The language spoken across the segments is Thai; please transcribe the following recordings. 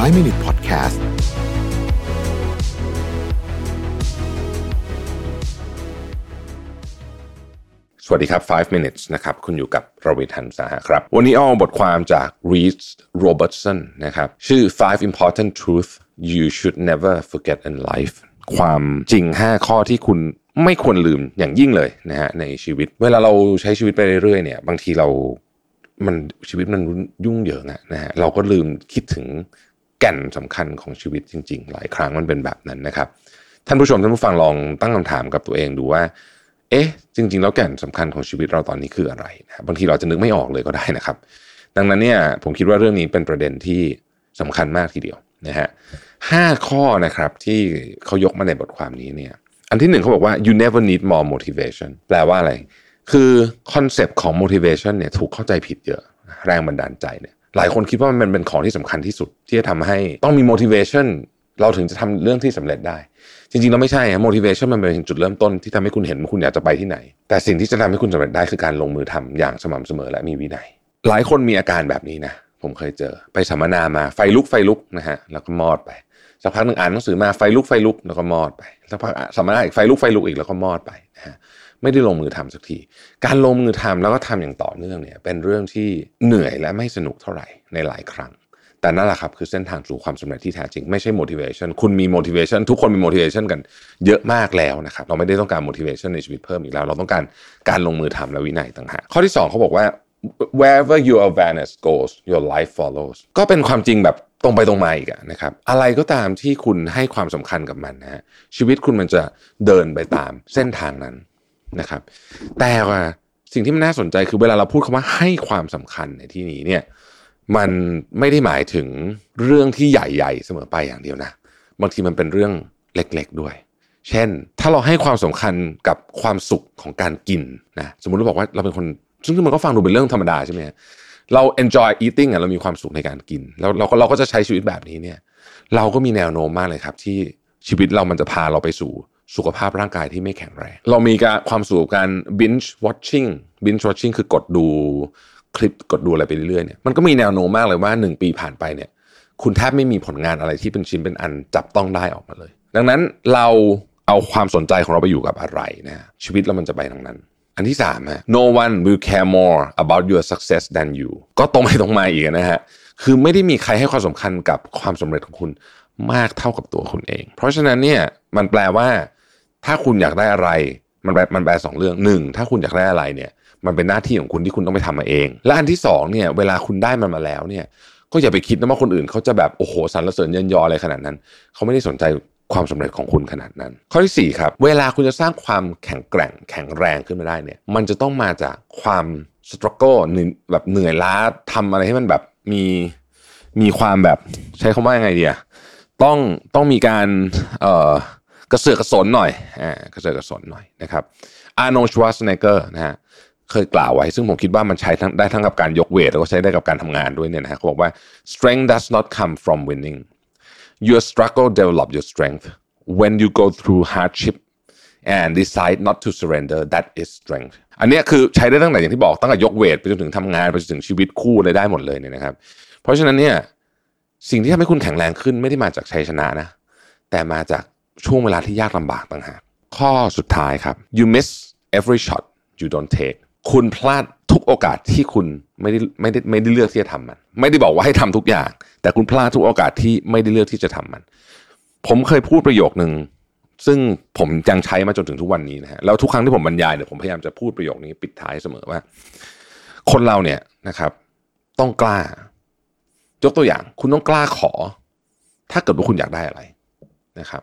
5 Minute Podcast สวัสดีครับ 5 minutes นะครับ คุณอยู่กับรวิทันสาหะครับ วันนี้เอาบทความจาก Reed Robertson นะครับ ชื่อ 5 important truth you should never forget in life ความจริง 5 ข้อที่คุณไม่ควรลืมอย่างยิ่งเลยนะฮะในชีวิต เวลาเราใช้ชีวิตไปเรื่อยๆเนี่ย บางทีเรา มันชีวิตมันยุ่งเหยิงอะนะฮะ เราก็ลืมคิดถึง แก่นสำคัญของชีวิตจริง ๆ หลายครั้งมันเป็นแบบนั้นนะครับ ท่านผู้ชมท่านผู้ฟังลองตั้งคำถามกับตัวเองดูว่า เอ๊ะ จริง ๆ แล้วแก่นสำคัญของชีวิตเราตอนนี้คืออะไรนะบางทีเราจะนึกไม่ออกเลยก็ได้นะครับ ดังนั้นเนี่ยผมคิดว่าเรื่องนี้เป็นประเด็นที่สำคัญมากทีเดียวนะฮะห้าข้อนะครับที่เขายกมาในบทความนี้เนี่ย อันที่หนึ่งเขาบอกว่า you never need more motivation แปลว่าอะไร คือ concept ของ motivation เนี่ยถูกเข้าใจผิดเยอะ แรงบันดาลใจเนี่ย หลายคนคิดว่ามันเป็นของที่สำคัญที่สุดที่จะทำให้ต้องมี motivation เราถึงจะทำเรื่องที่สำเร็จได้ จริงๆเราไม่ใช่ฮะ motivation มันเป็นจุดเริ่มต้นที่ทำให้คุณเห็นว่าคุณอยากจะไปที่ไหน แต่สิ่งที่จะทำให้คุณสำเร็จได้คือการลงมือทำอย่างสม่ำเสมอและมีวินัย หลายคนมีอาการแบบนี้นะผมเคยเจอไปสัมมนามาไฟลุกไฟลุกนะฮะแล้วก็มอดไป สักพักหนึ่งอ่านหนังสือมาไฟลุกไฟลุกแล้วก็มอดไปสักพักสัมมนาอีกไฟลุกไฟลุกอีกแล้วก็มอดไปนะฮะไม่ได้ลงมือทำสักที การลงมือทำแล้วก็ทำอย่างต่อเนื่องเนี่ย เป็นเรื่องที่เหนื่อยและไม่สนุกเท่าไหร่ในหลายครั้ง แต่นั่นแหละครับคือเส้นทางสู่ความสำเร็จที่แท้จริง ไม่ใช่ motivation คุณมี motivation ทุกคนมี motivation กันเยอะมากแล้วนะครับ เราไม่ได้ต้องการ motivation ในชีวิตเพิ่มอีกแล้ว เราต้องการการลงมือทำและวินัยต่างหากข้อที่ 2เขาบอกว่า wherever your awareness goes your life follows ก็เป็นความจริงแบบ ตรงไปตรงมาอีกอะนะครับ อะไรก็ตามที่คุณให้ความสำคัญกับมันนะฮะชีวิตคุณมันจะเดินไปตามเส้นทางนั้นนะครับ แต่ว่าสิ่งที่มันน่าสนใจคือเวลาเราพูดคำว่าให้ความสำคัญในที่นี้เนี่ยมันไม่ได้หมายถึงเรื่องที่ใหญ่ๆเสมอไปอย่างเดียวนะบางทีมันเป็นเรื่องเล็กๆด้วย เช่น ถ้าเราให้ความสำคัญกับความสุขของการกินนะสมมุติเราบอกว่าเราเป็นคนซึ่งมันก็ฟังดูเป็นเรื่องธรรมดาใช่ไหม เรา enjoy eating อะเรามีความสุขในการกิน แล้วเราก็เราก็จะใช้ชีวิตแบบนี้เนี่ย เราก็มีแนวโน้มมากเลยครับ ที่ชีวิตเรามันจะพาเราไปสู่สุขภาพร่างกายที่ไม่แข็งแรง เรามีการความสุขการ binge watching binge watching คือกดดูคลิปกดดูอะไรไปเรื่อยๆเนี่ยมันก็มีแนวโน้มมากเลยว่า 1 ปีผ่านไปเนี่ยคุณแทบไม่มีผลงานอะไรที่เป็นชิ้นเป็นอันจับต้องได้ออกมาเลย ดังนั้นเราเอาความสนใจของเราไปอยู่กับอะไรนะชีวิตเรามันจะไปทางนั้น อันที่สามฮะ no one will care more about your success than you ก็ตรงไปตรงมาอีกนะฮะ คือไม่ได้มีใครให้ความสำคัญกับความสำเร็จของคุณมากเท่ากับตัวคุณเอง เพราะฉะนั้นเนี่ยมันแปลว่า ถ้าคุณอยากได้อะไร มันแปลมันแปลสองเรื่องหนึ่งถ้าคุณอยากได้อะไรเนี่ย มันเป็นหน้าที่ของคุณที่คุณต้องไปทำมาเอง และอันที่สองเนี่ยเวลาคุณได้มันมาแล้วเนี่ย ก็อย่าไปคิดนะว่าคนอื่นเขาจะแบบโอ้โหสรรเสริญเยินยออะไรขนาดนั้นเขาไม่ได้สนใจ ความสำเร็จของคุณขนาดนั้น ข้อที่สี่ครับเวลาคุณจะสร้างความแข็งแกร่งแข็งแรงขึ้นมาได้เนี่ยมันจะต้องมาจากความ struggle แบบเหนื่อยล้าทำอะไรให้มันแบบมีมีความแบบใช้คำว่ายังไงดีอะต้องต้องมีการเอ่อกระเสือกกระสนหน่อยอ่ากระเสือกกระสนหน่อยนะครับ Arnold Schwarzenegger นะฮะเคยกล่าวไว้ ซึ่งผมคิดว่ามันใช้ได้ทั้งกับการยก weight แล้วก็ใช้ได้กับการทำงานด้วยเนี่ยนะฮะเขาบอกว่า strength does not come from winning your struggle develop your strength when you go through hardship and decide not to surrender that is strength อันนี้คือใช้ได้ตั้งแต่อย่างที่บอกตั้งแต่ยกเวทไปจนถึงทำงานไปจนถึงชีวิตคู่เลยได้หมดเลยเนี่ยนะครับ เพราะฉะนั้นเนี่ยสิ่งที่ทำให้คุณแข็งแรงขึ้นไม่ได้มาจากชัยชนะนะ แต่มาจากช่วงเวลาที่ยากลำบากต่างหากข้อสุดท้ายครับ you miss every shot you don't take คุณพลาด ทุกโอกาสที่คุณไม่ได้ไม่ได้ไม่ได้เลือกที่จะทำมัน ไม่ได้บอกว่าให้ทำทุกอย่าง แต่คุณพลาดทุกโอกาสที่ไม่ได้เลือกที่จะทำมัน ผมเคยพูดประโยคหนึ่งซึ่งผมยังใช้มาจนถึงทุกวันนี้นะฮะแล้วทุกครั้งที่ผมบรรยายเนี่ยผมพยายามจะพูดประโยคนี้ปิดท้ายเสมอว่า คนเราเนี่ยนะครับ ต้องกล้า ยกตัวอย่าง คุณต้องกล้าขอ ถ้าเกิดว่าคุณอยากได้อะไรนะครับ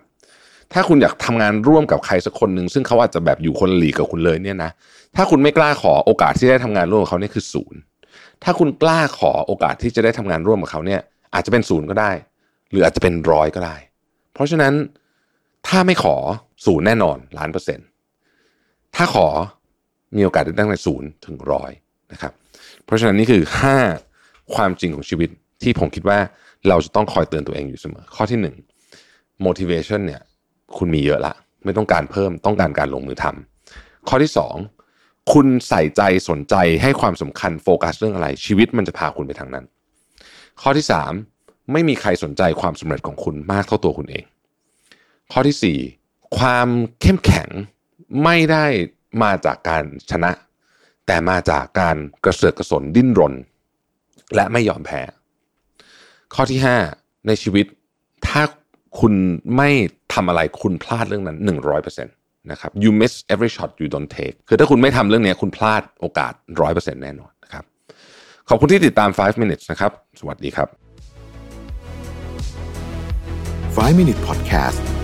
ถ้าคุณอยากทำงานร่วมกับใครสักคนหนึ่งซึ่งเขาอาจจะแบบอยู่คนละหลีกกับคุณเลยเนี่ยนะถ้าคุณไม่กล้าขอโอกาสที่ได้ทำงานร่วมกับเขาเนี่ยคือศูนย์ถ้าคุณกล้าขอโอกาสที่จะได้ทำงานร่วมกับเขาเนี่ย อาจจะเป็นศูนย์ก็ได้ หรืออาจจะเป็นร้อยก็ได้ เพราะฉะนั้นถ้าไม่ขอศูนย์แน่นอนล้านเปอร์เซ็นต์ถ้าขอมีโอกาสได้ตั้งแต่ศูนย์ถึงร้อยนะครับ เพราะฉะนั้นนี่คือห้าความจริงของชีวิตที่ผมคิดว่าเราจะต้องคอยเตือนตัวเองอยู่เสมอ ข้อที่หนึ่ง motivation เนี่ย คุณมีเยอะละ ไม่ต้องการเพิ่มต้องการการลงมือทำข้อที่สองคุณใส่ใจสนใจให้ความสำคัญโฟกัสเรื่องอะไร ชีวิตมันจะพาคุณไปทางนั้น ข้อที่สามไม่มีใครสนใจความสำเร็จของคุณมากเท่าตัวคุณเอง ข้อที่ 4 ความเข้มแข็งไม่ได้มาจากการชนะ แต่มาจากการกระเสือกกระสนดิ้นรน และไม่ยอมแพ้ ข้อที่ 5 ในชีวิตถ้าคุณไม่ ทำอะไรคุณพลาดเรื่องนั้น 100%นะครับ you miss every shot you don't take คือถ้าคุณไม่ทำเรื่องนี้คุณพลาดโอกาส 100%แน่นอนนะครับ ขอบคุณที่ติดตาม 5 minutes นะครับ สวัสดีครับ 5 Minute Podcast